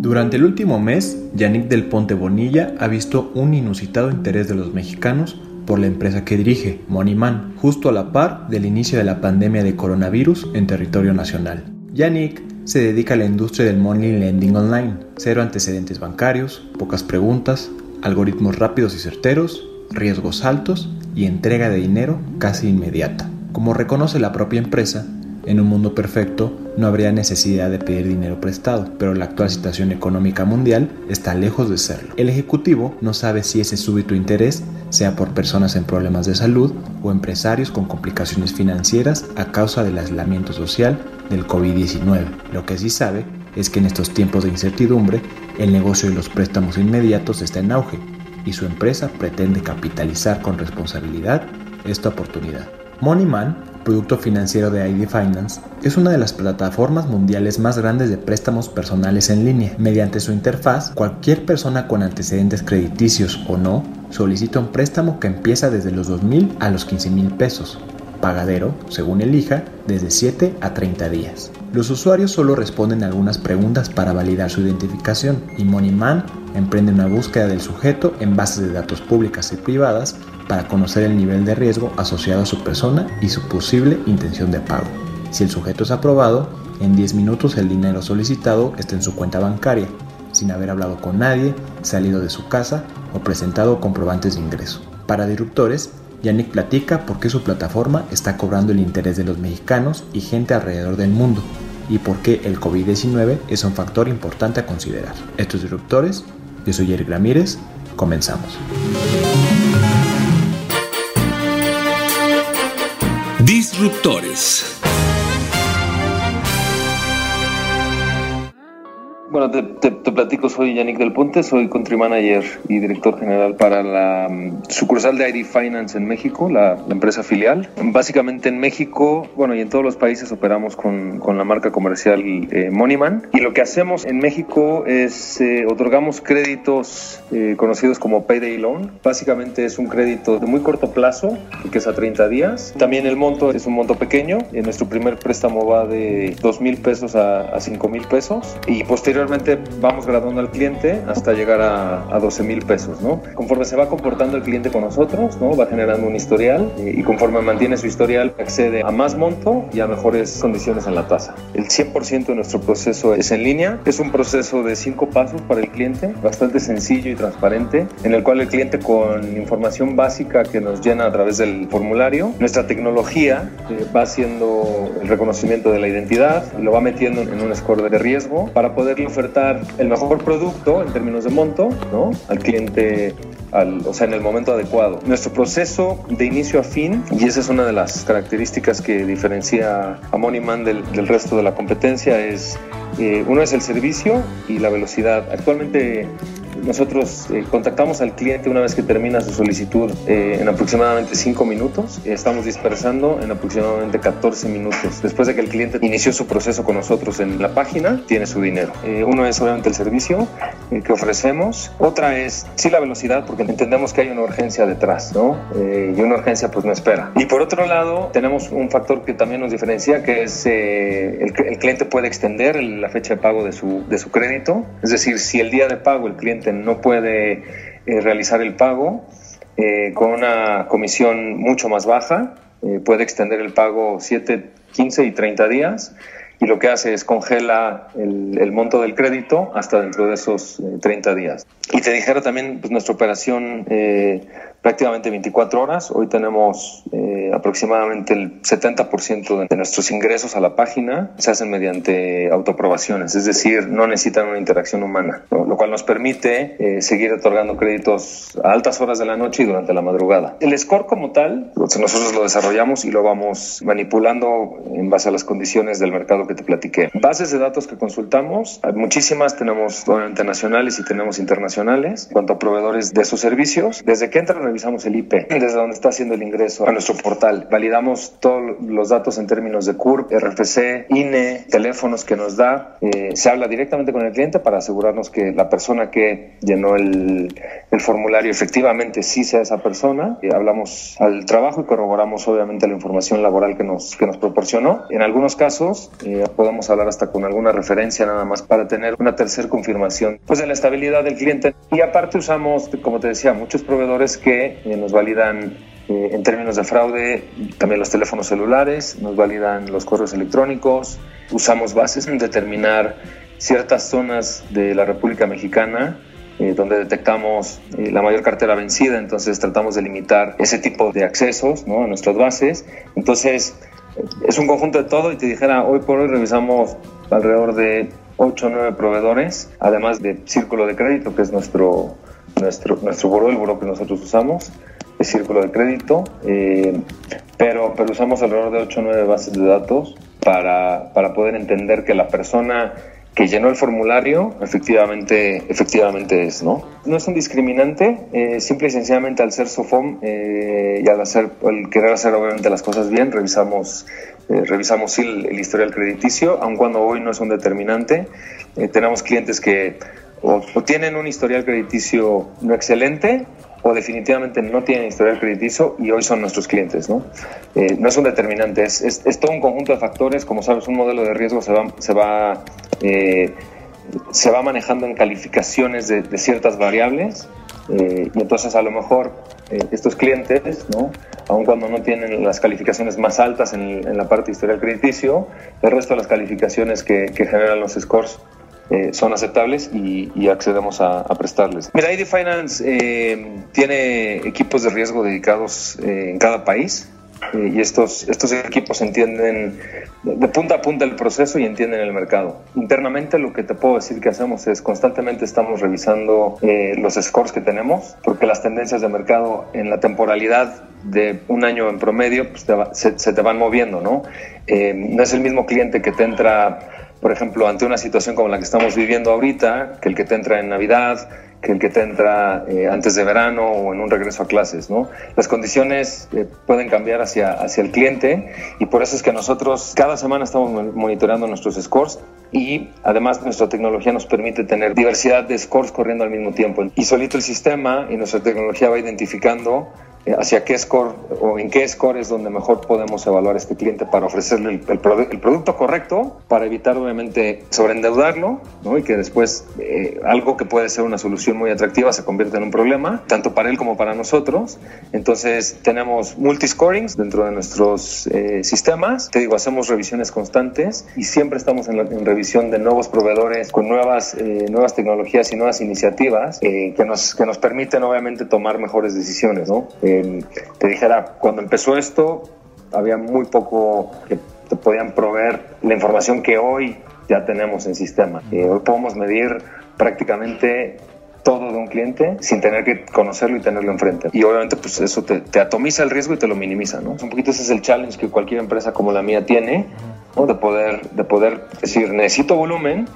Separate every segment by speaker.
Speaker 1: Durante el último mes, Yannick del Ponte Bonilla ha visto un inusitado interés de los mexicanos por la empresa que dirige, Moneyman, justo a la par del inicio de la pandemia de coronavirus en territorio nacional. Yannick se dedica a la industria del money lending online, cero antecedentes bancarios, pocas preguntas, algoritmos rápidos y certeros, riesgos altos y entrega de dinero casi inmediata. Como reconoce la propia empresa, en un mundo perfecto no habría necesidad de pedir dinero prestado, pero la actual situación económica mundial está lejos de serlo. El ejecutivo no sabe si ese súbito interés sea por personas en problemas de salud o empresarios con complicaciones financieras a causa del aislamiento social del COVID-19. Lo que sí sabe es que en estos tiempos de incertidumbre, el negocio de los préstamos inmediatos está en auge y su empresa pretende capitalizar con responsabilidad esta oportunidad. Moneyman producto financiero de ID Finance, es una de las plataformas mundiales más grandes de préstamos personales en línea. Mediante su interfaz, cualquier persona con antecedentes crediticios o no solicita un préstamo que empieza desde los 2.000 a los 15.000 pesos, pagadero, según elija, desde 7 a 30 días. Los usuarios solo responden algunas preguntas para validar su identificación y Moneyman emprende una búsqueda del sujeto en bases de datos públicas y privadas para conocer el nivel de riesgo asociado a su persona y su posible intención de pago. Si el sujeto es aprobado, en 10 minutos el dinero solicitado está en su cuenta bancaria, sin haber hablado con nadie, salido de su casa o presentado comprobantes de ingreso. Para disruptores, Yannick platica por qué su plataforma está cobrando el interés de los mexicanos y gente alrededor del mundo y por qué el COVID-19 es un factor importante a considerar. Estos disruptores, yo soy Eric Ramírez, comenzamos.
Speaker 2: Disruptores.
Speaker 3: Bueno, te, platico, soy Yannick Del Ponte, soy country manager y director general para la um, sucursal de ID Finance en México, la, empresa filial. Básicamente en México, bueno, y en todos los países operamos con, con la marca comercial eh, Moneyman. Y lo que hacemos en México es eh, otorgamos créditos eh, conocidos como Payday Loan. Básicamente es un crédito de muy corto plazo, que es a 30 días. También el monto es un monto pequeño. nuestro primer préstamo va de 2 mil pesos a, a 5 mil pesos. Y posteriormente vamos graduando al cliente hasta llegar a, a 12 mil pesos, ¿no? Conforme se va comportando el cliente con nosotros, ¿no? Va generando un historial y, y conforme mantiene su historial accede a más monto y a mejores condiciones en la tasa. El 100% de nuestro proceso es en línea. Es un proceso de cinco pasos para el cliente, bastante sencillo y transparente, en el cual el cliente con información básica que nos llena a través del formulario, nuestra tecnología eh, va haciendo el reconocimiento de la identidad, lo va metiendo en un score de riesgo para poderle ofertar el mejor producto en términos de monto ¿no? al cliente, al, o sea, en el momento adecuado. Nuestro proceso de inicio a fin, y esa es una de las características que diferencia a Moneyman del, resto de la competencia, es eh, uno es el servicio y la velocidad. Actualmente nosotros eh, contactamos al cliente una vez que termina su solicitud eh, en aproximadamente 5 minutos. Estamos dispersando en aproximadamente 14 minutos. Después de que el cliente inició su proceso con nosotros en la página, tiene su dinero. Eh, uno es obviamente el servicio que ofrecemos. Otra es, sí, la velocidad, porque entendemos que hay una urgencia detrás, ¿no? y una urgencia pues no espera. Y por otro lado, tenemos un factor que también nos diferencia, que es el, el, cliente puede extender la fecha de pago de su, de su crédito. Es decir, si el día de pago el cliente no puede eh, realizar el pago eh, con una comisión mucho más baja, eh, puede extender el pago 7, 15 y 30 días lo que hace es congela el, el, monto del crédito hasta dentro de esos 30 eh, días. y te dijera también pues, nuestra operación prácticamente 24 horas. Hoy tenemos eh, aproximadamente el 70% de nuestros ingresos a la página se hacen mediante autoaprobaciones, es decir, no necesitan una interacción humana, lo cual nos permite eh, seguir otorgando créditos a altas horas de la noche y durante la madrugada. El score como tal, nosotros lo desarrollamos y lo vamos manipulando en base a las condiciones del mercado que te platiqué. Bases de datos que consultamos, hay muchísimas, tenemos obviamente nacionales y tenemos internacionales, en cuanto a proveedores de esos servicios. Desde que entran revisamos el IP, desde donde está haciendo el ingreso a nuestro portal. Validamos todos los datos en términos de CURP, RFC, INE, teléfonos que nos da. Eh, se habla directamente con el cliente para asegurarnos que la persona que llenó el, el formulario efectivamente sí sea esa persona. Eh, hablamos al trabajo y corroboramos obviamente la información laboral que nos, que nos proporcionó. En algunos casos eh, podemos hablar hasta con alguna referencia nada más para tener una tercera confirmación pues, de la estabilidad del cliente. Y aparte usamos, como te decía, muchos proveedores que eh, nos validan eh, en términos de fraude también los teléfonos celulares, nos validan los correos electrónicos, usamos bases en determinar ciertas zonas de la República Mexicana eh, donde detectamos la mayor cartera vencida, entonces tratamos de limitar ese tipo de accesos a nuestras bases. Entonces, es un conjunto de todo y te dijera, hoy por hoy revisamos alrededor de 8 o 9 proveedores, además de Círculo de Crédito, que es nuestro nuestro, nuestro buró, el buró que nosotros usamos, es círculo de crédito, eh, pero, pero usamos alrededor de 8 o 9 bases de datos para, para poder entender que la persona que llenó el formulario efectivamente, efectivamente es, ¿no? No es un discriminante, eh, simple y sencillamente al ser SOFOM eh, y al, hacer, al querer hacer obviamente las cosas bien, revisamos, revisamos el, el, historial crediticio, aun cuando hoy no es un determinante. tenemos clientes que o, tienen un historial crediticio no excelente o definitivamente no tienen historial crediticio y hoy son nuestros clientes. No, eh, no es un determinante, es, es, todo un conjunto de factores. Como sabes, un modelo de riesgo se va, se va, eh, se va manejando en calificaciones de, ciertas variables eh, y entonces a lo mejor estos clientes, ¿no? aun cuando no tienen las calificaciones más altas en, la parte historial crediticio, el resto de las calificaciones que, que generan los scores eh, son aceptables y, accedemos a, prestarles. Mira, ID Finance eh, tiene equipos de riesgo dedicados eh, en cada país y estos, estos equipos entienden de punta a punta el proceso y entienden el mercado. Internamente lo que te puedo decir que hacemos es constantemente estamos revisando los scores que tenemos porque las tendencias de mercado en la temporalidad de un año en promedio pues se, se, te van moviendo, ¿no? no es el mismo cliente que te entra por ejemplo, ante una situación como la que estamos viviendo ahorita, que el que te entra en Navidad, que el que te entra eh, antes de verano o en un regreso a clases, ¿no? Las condiciones eh, pueden cambiar hacia, hacia el cliente y por eso es que nosotros cada semana estamos monitoreando nuestros scores y además nuestra tecnología nos permite tener diversidad de scores corriendo al mismo tiempo. Y solito el sistema y nuestra tecnología va identificando hacia qué score o en qué score es donde mejor podemos evaluar a este cliente para ofrecerle el, el, producto correcto, para evitar obviamente sobreendeudarlo ¿no? y que después eh, algo que puede ser una solución muy atractiva se convierta en un problema, tanto para él como para nosotros. Entonces tenemos multiscorings dentro de nuestros eh, sistemas. Te digo, hacemos revisiones constantes y siempre estamos en, la, en revisión de nuevos proveedores con nuevas, nuevas tecnologías y nuevas iniciativas que, nos, que nos permiten obviamente tomar mejores decisiones. ¿no? Te dijera, cuando empezó esto, había muy poco que te podían proveer la información que hoy ya tenemos en sistema. Eh, hoy podemos medir prácticamente todo de un cliente sin tener que conocerlo y tenerlo enfrente. Y obviamente pues eso te, atomiza el riesgo y te lo minimiza, ¿no? Un poquito ese es el challenge que cualquier empresa como la mía tiene, De poder, de poder decir, necesito volumen,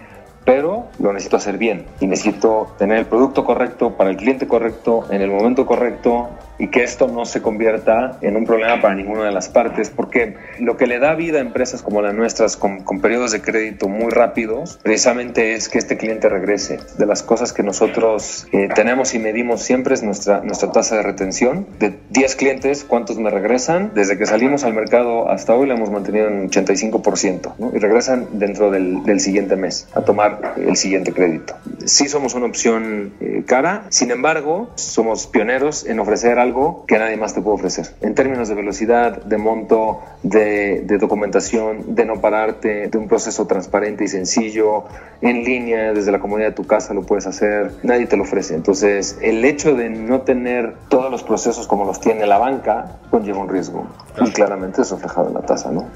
Speaker 3: pero lo necesito hacer bien y necesito tener el producto correcto para el cliente correcto en el momento correcto y que esto no se convierta en un problema para ninguna de las partes, porque lo que le da vida a empresas como las nuestras con, periodos de crédito muy rápidos, precisamente es que este cliente regrese. De las cosas que nosotros eh, tenemos y medimos siempre es nuestra, nuestra tasa de retención. De 10 clientes, ¿cuántos me regresan? Desde que salimos al mercado hasta hoy la hemos mantenido en 85% ¿no? y regresan dentro del, del, siguiente mes a tomar el siguiente crédito. Sí somos una opción eh, cara, sin embargo, somos pioneros en ofrecer algo algo que nadie más te puede ofrecer. En términos de velocidad, de monto, de, de documentación, de no pararte, de un proceso transparente y sencillo, en línea, desde la comunidad de tu casa lo puedes hacer, nadie te lo ofrece. Entonces, el hecho de no tener todos los procesos como los tiene la banca conlleva un riesgo. Y claramente es reflejado en la tasa, ¿no?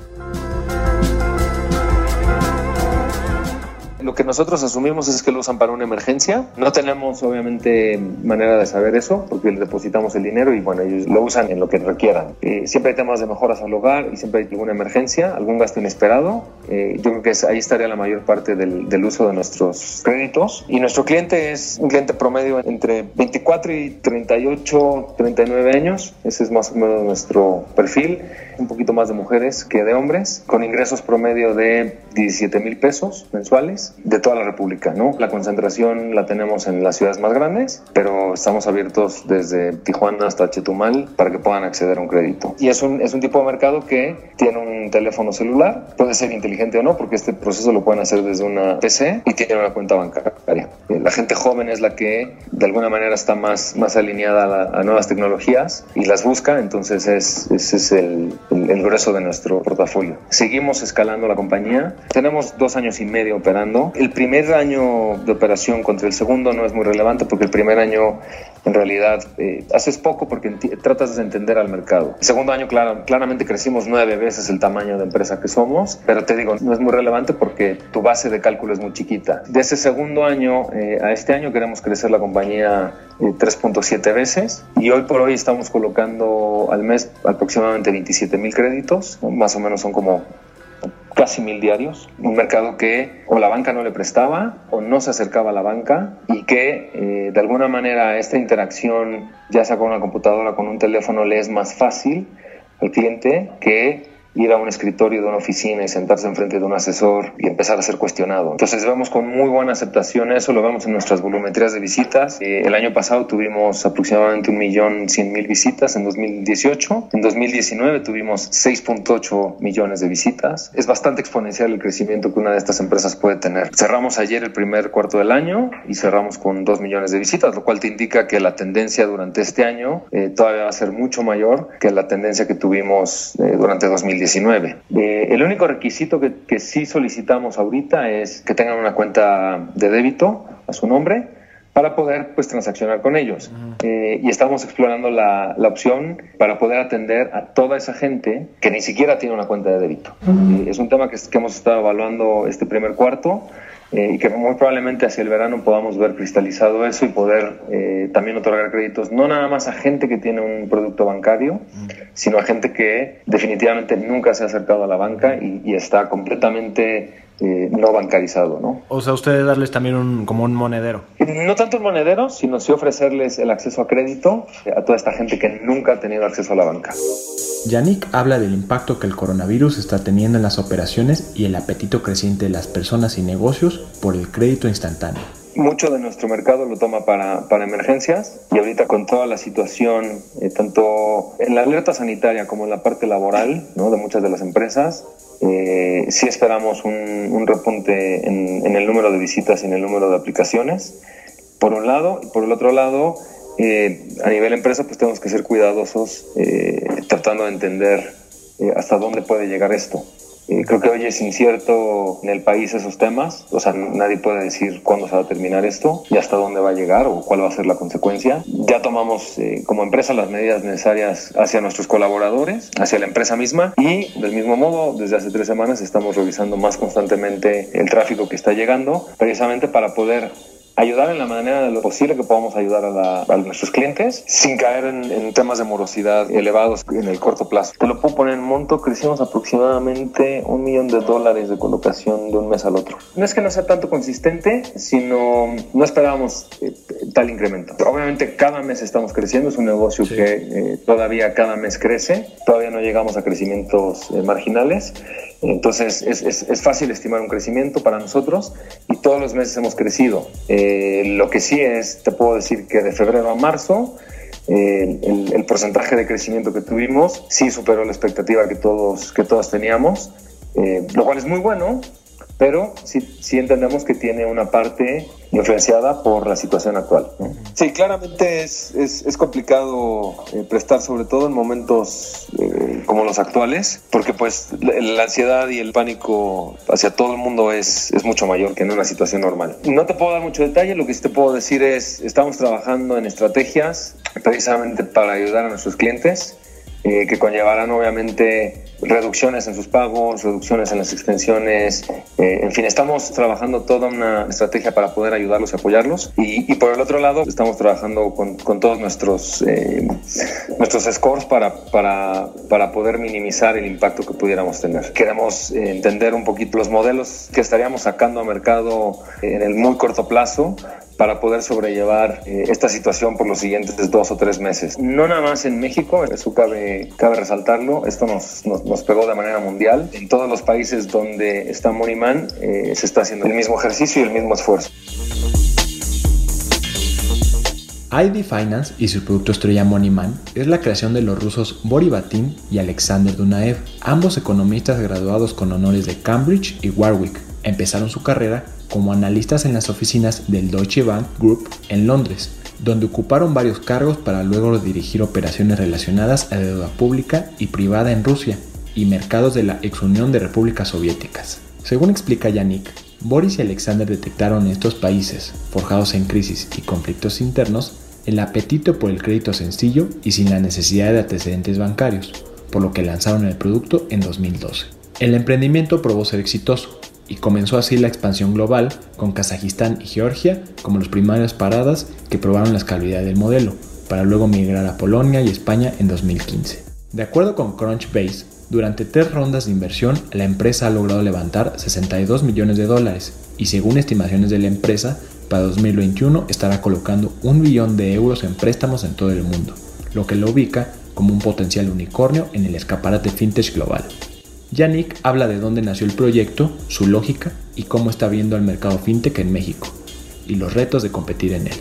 Speaker 3: Lo que nosotros asumimos es que lo usan para una emergencia. No tenemos obviamente manera de saber eso porque le depositamos el dinero y bueno, ellos lo usan en lo que requieran. Eh, siempre hay temas de mejoras al hogar y siempre hay alguna emergencia, algún gasto inesperado. Eh, yo creo que ahí estaría la mayor parte del, del, uso de nuestros créditos. Y nuestro cliente es un cliente promedio entre 24 y 38, 39 años. Ese es más o menos nuestro perfil. Un poquito más de mujeres que de hombres, con ingresos promedio de 17 mil pesos mensuales de toda la República, ¿no? La concentración la tenemos en las ciudades más grandes, pero estamos abiertos desde Tijuana hasta Chetumal para que puedan acceder a un crédito. Y es un, es un tipo de mercado que tiene un teléfono celular, puede ser inteligente o no, porque este proceso lo pueden hacer desde una PC y tiene una cuenta bancaria. La gente joven es la que de alguna manera está más, más alineada a, nuevas tecnologías y las busca, entonces es, ese es el, el, el grueso de nuestro portafolio. Seguimos escalando la compañía, tenemos dos años y medio operando el primer año de operación contra el segundo no es muy relevante porque el primer año en realidad eh, haces poco porque tratas de entender al mercado. El segundo año claramente crecimos nueve veces el tamaño de empresa que somos, pero te digo, no es muy relevante porque tu base de cálculo es muy chiquita. De ese segundo año eh, a este año queremos crecer la compañía 3.7 eh, veces y hoy por hoy estamos colocando al mes aproximadamente 27 mil créditos, más o menos son como casi mil diarios, un mercado que o la banca no le prestaba o no se acercaba a la banca y que eh, de alguna manera esta interacción, ya sea con una computadora con un teléfono, le es más fácil al cliente que ir a un escritorio de una oficina y sentarse enfrente de un asesor y empezar a ser cuestionado. Entonces vemos con muy buena aceptación eso, lo vemos en nuestras volumetrías de visitas. Eh, el año pasado tuvimos aproximadamente un millón cien mil visitas en 2018. En 2019 tuvimos 6.8 millones de visitas. Es bastante exponencial el crecimiento que una de estas empresas puede tener. Cerramos ayer el primer cuarto del año y cerramos con 2 millones de visitas, lo cual te indica que la tendencia durante este año eh, todavía va a ser mucho mayor que la tendencia que tuvimos eh, durante 2019. Eh, el único requisito que, que sí solicitamos ahorita es que tengan una cuenta de débito a su nombre para poder pues transaccionar con ellos. Eh, y estamos explorando la, la, opción para poder atender a toda esa gente que ni siquiera tiene una cuenta de débito. Eh, es un tema que, que, hemos estado evaluando este primer cuarto eh, y que muy probablemente hacia el verano podamos ver cristalizado eso y poder eh, también otorgar créditos no nada más a gente que tiene un producto bancario, sino a gente que definitivamente nunca se ha acercado a la banca y, y está completamente eh, no bancarizado, ¿no?
Speaker 1: O sea, ustedes darles también un, como un monedero.
Speaker 3: No tanto un monedero, sino sí ofrecerles el acceso a crédito a toda esta gente que nunca ha tenido acceso a la banca.
Speaker 1: Yannick habla del impacto que el coronavirus está teniendo en las operaciones y el apetito creciente de las personas y negocios por el crédito instantáneo.
Speaker 3: Mucho de nuestro mercado lo toma para, para emergencias y ahorita con toda la situación, eh, tanto en la alerta sanitaria como en la parte laboral ¿no? de muchas de las empresas, eh, sí esperamos un, un repunte en, el número de visitas y en el número de aplicaciones, por un lado, y por el otro lado, eh, a nivel empresa, pues tenemos que ser cuidadosos eh, tratando de entender hasta dónde puede llegar esto. Eh, creo que hoy es incierto en el país esos temas, o sea, nadie puede decir cuándo se va a terminar esto y hasta dónde va a llegar o cuál va a ser la consecuencia. Ya tomamos eh, como empresa las medidas necesarias hacia nuestros colaboradores, hacia la empresa misma y del mismo modo, desde hace tres semanas estamos revisando más constantemente el tráfico que está llegando, precisamente para poder ayudar en la manera de lo posible que podamos ayudar a, la, nuestros clientes sin caer en, en, temas de morosidad elevados en el corto plazo. Te lo puedo poner en monto, crecimos aproximadamente un millón de dólares de colocación de un mes al otro. No es que no sea tanto consistente, sino no esperábamos eh, tal incremento. Obviamente cada mes estamos creciendo, es un negocio sí. que eh, todavía cada mes crece, todavía no llegamos a crecimientos eh, marginales, entonces es, es, es, fácil estimar un crecimiento para nosotros y todos los meses hemos crecido. Eh, lo que sí es, te puedo decir que de febrero a marzo, eh, el, el, porcentaje de crecimiento que tuvimos sí superó la expectativa que todos, que todos teníamos, eh, lo cual es muy bueno pero sí, sí entendemos que tiene una parte influenciada por la situación actual. Sí, claramente es, es, es complicado eh, prestar, sobre todo en momentos eh, como los actuales, porque pues la, la, ansiedad y el pánico hacia todo el mundo es, es mucho mayor que en una situación normal. No te puedo dar mucho detalle, lo que sí te puedo decir es, estamos trabajando en estrategias precisamente para ayudar a nuestros clientes eh, que conllevarán obviamente reducciones en sus pagos, reducciones en las extensiones, eh, en fin, estamos trabajando toda una estrategia para poder ayudarlos y apoyarlos y, por el otro lado estamos trabajando con, todos nuestros, eh, nuestros scores para, para, para poder minimizar el impacto que pudiéramos tener. Queremos eh, entender un poquito los modelos que estaríamos sacando a mercado en el muy corto plazo para poder sobrellevar eh, esta situación por los siguientes dos o tres meses. No nada más en México, eso cabe, cabe resaltarlo, esto nos, nos pegó de manera mundial. En todos los países donde está Moneyman eh, se está haciendo el mismo ejercicio y el mismo esfuerzo.
Speaker 1: ID Finance y su producto estrella Moneyman es la creación de los rusos Bori Batin y Alexander Dunaev, ambos economistas graduados con honores de Cambridge y Warwick. Empezaron su carrera como analistas en las oficinas del Deutsche Bank Group en Londres, donde ocuparon varios cargos para luego dirigir operaciones relacionadas a deuda pública y privada en Rusia y mercados de la ex Unión de Repúblicas Soviéticas. Según explica Yannick, Boris y Alexander detectaron en estos países, forjados en crisis y conflictos internos, el apetito por el crédito sencillo y sin la necesidad de antecedentes bancarios, por lo que lanzaron el producto en 2012. El emprendimiento probó ser exitoso y comenzó así la expansión global con Kazajistán y Georgia como las primarias paradas que probaron la escalabilidad del modelo, para luego migrar a Polonia y España en 2015. De acuerdo con Crunchbase, durante tres rondas de inversión, la empresa ha logrado levantar 62 millones de dólares y según estimaciones de la empresa, para 2021 estará colocando un billón de euros en préstamos en todo el mundo, lo que lo ubica como un potencial unicornio en el escaparate fintech global. Yannick habla de dónde nació el proyecto, su lógica y cómo está viendo al mercado fintech en México y los retos de competir en él.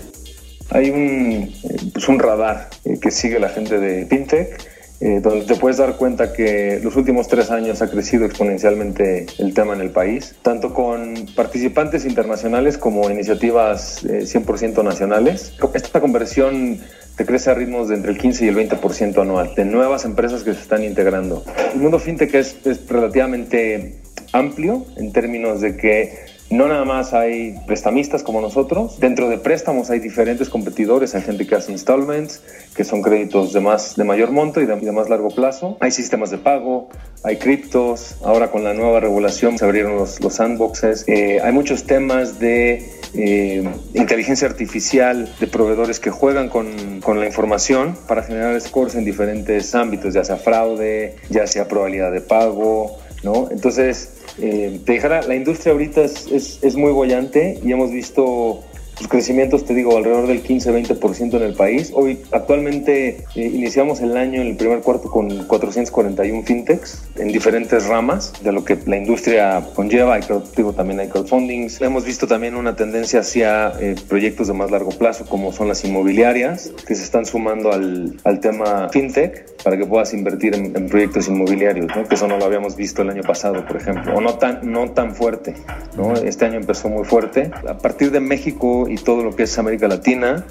Speaker 3: Hay un, pues un radar que sigue la gente de fintech eh, donde te puedes dar cuenta que los últimos tres años ha crecido exponencialmente el tema en el país, tanto con participantes internacionales como iniciativas eh, 100% nacionales. Esta conversión te crece a ritmos de entre el 15 y el 20% anual, de nuevas empresas que se están integrando. El mundo fintech es, es relativamente amplio en términos de que no nada más hay prestamistas como nosotros. Dentro de préstamos hay diferentes competidores. Hay gente que hace installments, que son créditos de, más, de mayor monto y de, más largo plazo. Hay sistemas de pago, hay criptos. Ahora con la nueva regulación se abrieron los, los sandboxes. Eh, hay muchos temas de eh, inteligencia artificial, de proveedores que juegan con, con la información para generar scores en diferentes ámbitos, ya sea fraude, ya sea probabilidad de pago, ¿no? Entonces, eh, la industria ahorita es, es, es muy bollante y hemos visto sus crecimientos, te digo, alrededor del 15-20% en el país. Hoy, actualmente, eh, iniciamos el año en el primer cuarto con 441 fintechs en diferentes ramas de lo que la industria conlleva. Hay, digo, también hay crowdfundings. Hemos visto también una tendencia hacia eh, proyectos de más largo plazo, como son las inmobiliarias, que se están sumando al, al tema fintech para que puedas invertir en, en proyectos inmobiliarios, ¿no? que eso no lo habíamos visto el año pasado, por ejemplo, o no tan, no tan fuerte. ¿no? Este año empezó muy fuerte. A partir de México y todo lo que es América Latina.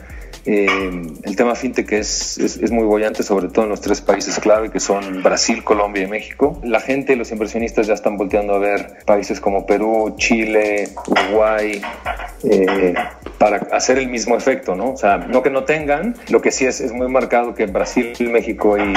Speaker 3: Eh, el tema fintech es, es, muy bollante, sobre todo en los tres países clave que son Brasil, Colombia y México. La gente, los inversionistas ya están volteando a ver países como Perú, Chile, Uruguay, eh, para hacer el mismo efecto, ¿no? O sea, no que no tengan, lo que sí es, muy marcado que Brasil, México y,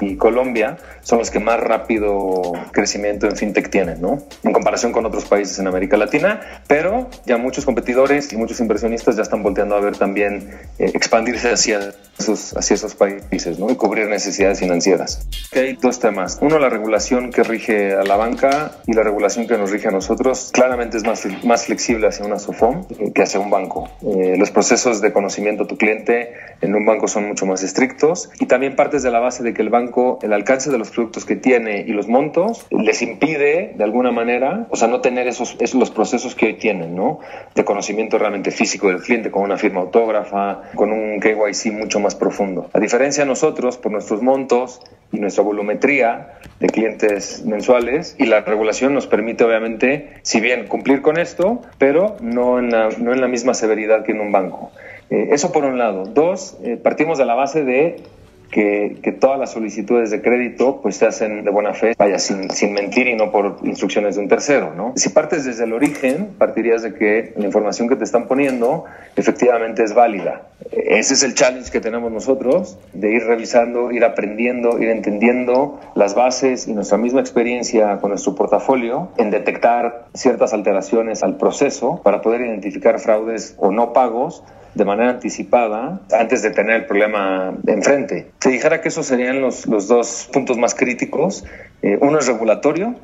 Speaker 3: y, Colombia son los que más rápido crecimiento en fintech tienen, ¿no? En comparación con otros países en América Latina, pero ya muchos competidores y muchos inversionistas ya están volteando a ver también expandirse hacia esos, hacia esos países ¿no? y cubrir necesidades financieras. Hay dos temas. Uno, la regulación que rige a la banca y la regulación que nos rige a nosotros. Claramente es más, más flexible hacia una SOFOM que hacia un banco. Eh, los procesos de conocimiento de tu cliente en un banco son mucho más estrictos y también partes de la base de que el banco, el alcance de los productos que tiene y los montos les impide de alguna manera, o sea, no tener esos, esos los procesos que hoy tienen, ¿no? De conocimiento realmente físico del cliente con una firma autógrafa, con un KYC mucho más profundo. A diferencia de nosotros, por nuestros montos y nuestra volumetría de clientes mensuales y la regulación nos permite obviamente, si bien cumplir con esto, pero no en la, no en la misma severidad que en un banco. Eh, eso por un lado. Dos, eh, partimos de la base de que, todas las solicitudes de crédito pues se hacen de buena fe, vaya, sin, sin mentir y no por instrucciones de un tercero, ¿no? Si partes desde el origen, partirías de que la información que te están poniendo efectivamente es válida. Ese es el challenge que tenemos nosotros, de ir revisando, ir aprendiendo, ir entendiendo las bases y nuestra misma experiencia con nuestro portafolio en detectar ciertas alteraciones al proceso para poder identificar fraudes o no pagos de manera anticipada antes de tener el problema enfrente. Se dijera que esos serían los, los dos puntos más críticos. Eh, uno es regulatorio,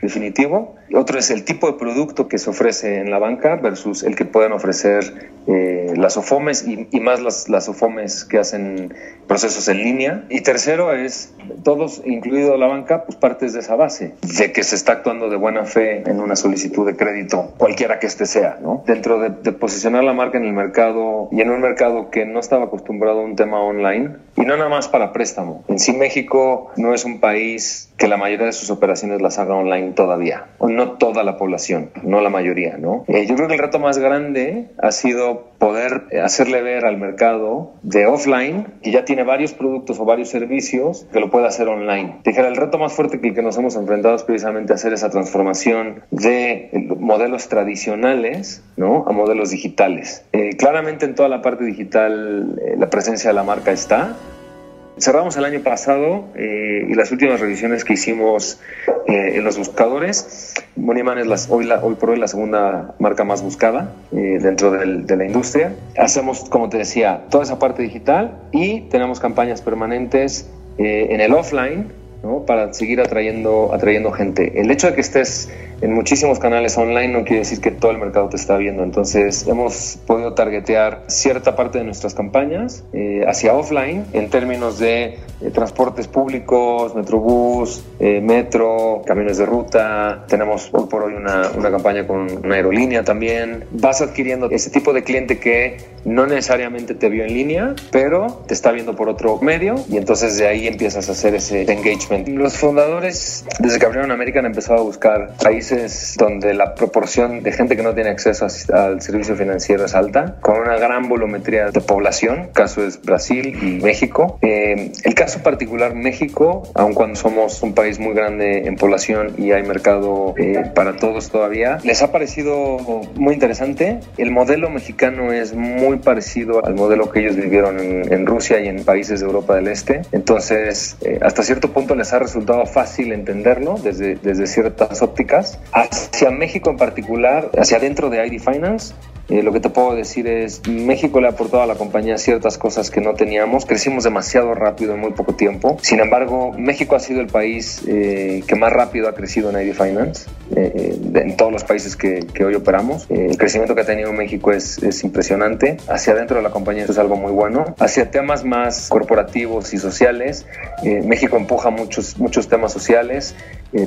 Speaker 3: definitivo. Otro es el tipo de producto que se ofrece en la banca versus el que pueden ofrecer eh, las OFOMES y, y más las, las, OFOMES que hacen procesos en línea. Y tercero es, todos, incluido la banca, pues partes de esa base, de que se está actuando de buena fe en una solicitud de crédito, cualquiera que este sea, ¿no? Dentro de, de posicionar la marca en el mercado y en un mercado que no estaba acostumbrado a un tema online, y no nada más para préstamo. En sí México no es un país que la mayoría de sus operaciones las haga online todavía, o no toda la población, no la mayoría, ¿no? Eh, yo creo que el reto más grande ha sido poder hacerle ver al mercado de offline que ya tiene varios productos o varios servicios que lo puede hacer online. Dijera, el reto más fuerte que el que nos hemos enfrentado es precisamente hacer esa transformación de modelos tradicionales, ¿no? A modelos digitales. Eh, claramente en toda la parte digital eh, la presencia de la marca está, Cerramos el año pasado eh, y las últimas revisiones que hicimos eh, en los buscadores, Moniman es hoy, la, hoy por hoy la segunda marca más buscada eh, dentro de la industria. Hacemos, como te decía, toda esa parte digital y tenemos campañas permanentes en el offline ¿no? para seguir atrayendo, atrayendo gente. El hecho de que estés en muchísimos canales online no quiere decir que todo el mercado te está viendo. Entonces hemos podido targetear cierta parte de nuestras campañas eh, hacia offline en términos de eh, transportes públicos, metrobús, eh, metro, camiones de ruta. Tenemos hoy por hoy una, una campaña con una aerolínea también. Vas adquiriendo ese tipo de cliente que no necesariamente te vio en línea, pero te está viendo por otro medio y entonces de ahí empiezas a hacer ese engagement. Los fundadores, desde que abrieron América, han empezado a buscar países donde la proporción de gente que no tiene acceso al servicio financiero es alta, con una gran volumetría de población, caso es Brasil y México. Eh, el caso particular México, aun cuando somos un país muy grande en población y hay mercado eh, para todos todavía, les ha parecido muy interesante. El modelo mexicano es muy parecido al modelo que ellos vivieron en, Rusia y en países de Europa del Este. Entonces, eh, hasta cierto punto les ha resultado fácil entenderlo desde, desde ciertas ópticas hacia México en particular, hacia dentro de ID Finance, eh, lo que te puedo decir es, México le ha aportado a la compañía ciertas cosas que no teníamos, crecimos demasiado rápido en muy poco tiempo, sin embargo, México ha sido el país eh, que más rápido ha crecido en ID Finance, eh, en todos los países que, que hoy operamos. el crecimiento que ha tenido México es, es impresionante, hacia dentro de la compañía eso es algo muy bueno, hacia temas más corporativos y sociales, México empuja muchos, muchos temas sociales,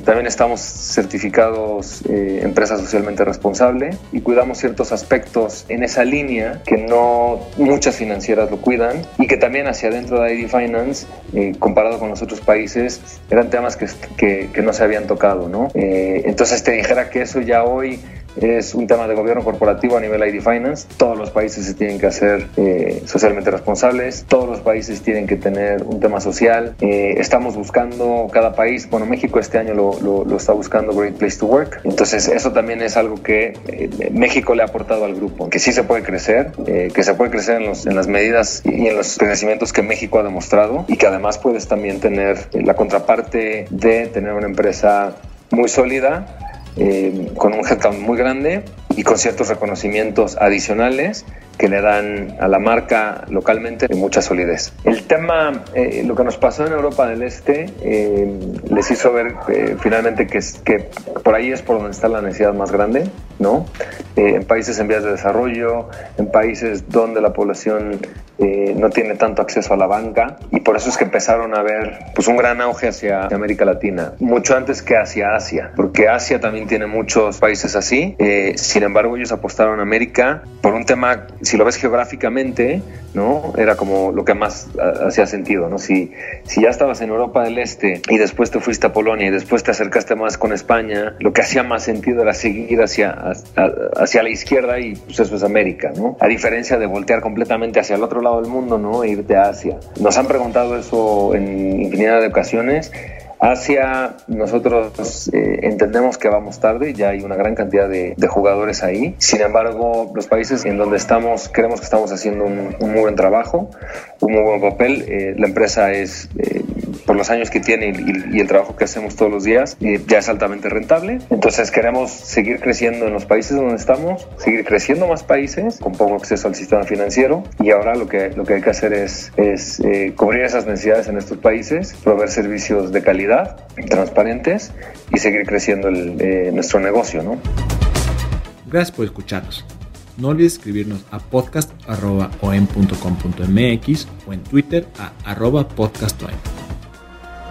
Speaker 3: también estamos certificados empresa socialmente responsable y cuidamos ciertos aspectos en esa línea que no muchas financieras lo cuidan y que también hacia adentro de ID Finance, eh, comparado con los otros países, eran temas que, que, que no se habían tocado, ¿no? Eh, entonces te dijera que eso ya hoy es un tema de gobierno corporativo a nivel ID Finance. Todos los países se tienen que hacer eh, socialmente responsables, todos los países tienen que tener un tema social. Eh, estamos buscando cada país, bueno, México este año lo, lo, está buscando Great Place to Work. Entonces, eso también es algo que eh, México le ha aportado al grupo, que sí se puede crecer, que se puede crecer en, los, en las medidas y en los crecimientos que México ha demostrado y que además puedes también tener la contraparte de tener una empresa muy sólida eh, con un headcount muy grande y con ciertos reconocimientos adicionales que le dan a la marca localmente mucha solidez. El tema, eh, lo que nos pasó en Europa del Este, eh, les hizo ver finalmente que, que por ahí es por donde está la necesidad más grande, ¿no? en países en vías de desarrollo, en países donde la población no tiene tanto acceso a la banca y por eso es que empezaron a ver pues, un gran auge hacia América Latina, mucho antes que hacia Asia, porque Asia también tiene muchos países así. sin embargo, ellos apostaron a América por un tema si lo ves geográficamente, ¿no? Era como lo que más ah, hacía sentido, ¿no? Si, si ya estabas en Europa del Este y después te fuiste a Polonia y después te acercaste más con España, lo que hacía más sentido era seguir hacia, hacia la izquierda y pues eso es América, ¿no? A diferencia de voltear completamente hacia el otro lado del mundo, ¿no? E irte a Asia. Nos han preguntado eso en infinidad de ocasiones Asia, nosotros eh, entendemos que vamos tarde, ya hay una gran cantidad de, jugadores ahí. Sin embargo, los países en donde estamos, creemos que estamos haciendo un, muy buen trabajo, un muy buen papel. Eh, la empresa es eh, por los años que tiene y, el trabajo que hacemos todos los días, ya es altamente rentable. Entonces queremos seguir creciendo en los países donde estamos, seguir creciendo más países con poco acceso al sistema financiero y ahora lo que, lo que hay que hacer es, es eh, cubrir esas necesidades en estos países, proveer servicios de calidad, transparentes y seguir creciendo eh, nuestro negocio.
Speaker 1: Gracias por escucharnos. No olvides escribirnos a podcast.om.com.mx o en Twitter a arroba podcastom.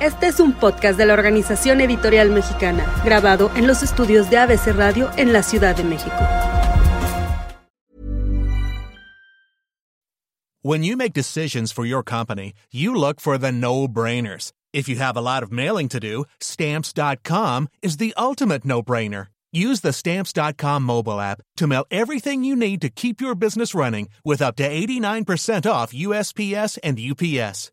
Speaker 2: Este es un podcast de la Organización Editorial Mexicana, grabado en los estudios de ABC Radio en la Ciudad de México.
Speaker 4: When you make decisions for your company, you look for the no-brainers. If you have a lot of mailing to do, stamps.com is the ultimate no-brainer. Use the stamps.com mobile app to mail everything you need to keep your business running with up to 89% off USPS and UPS.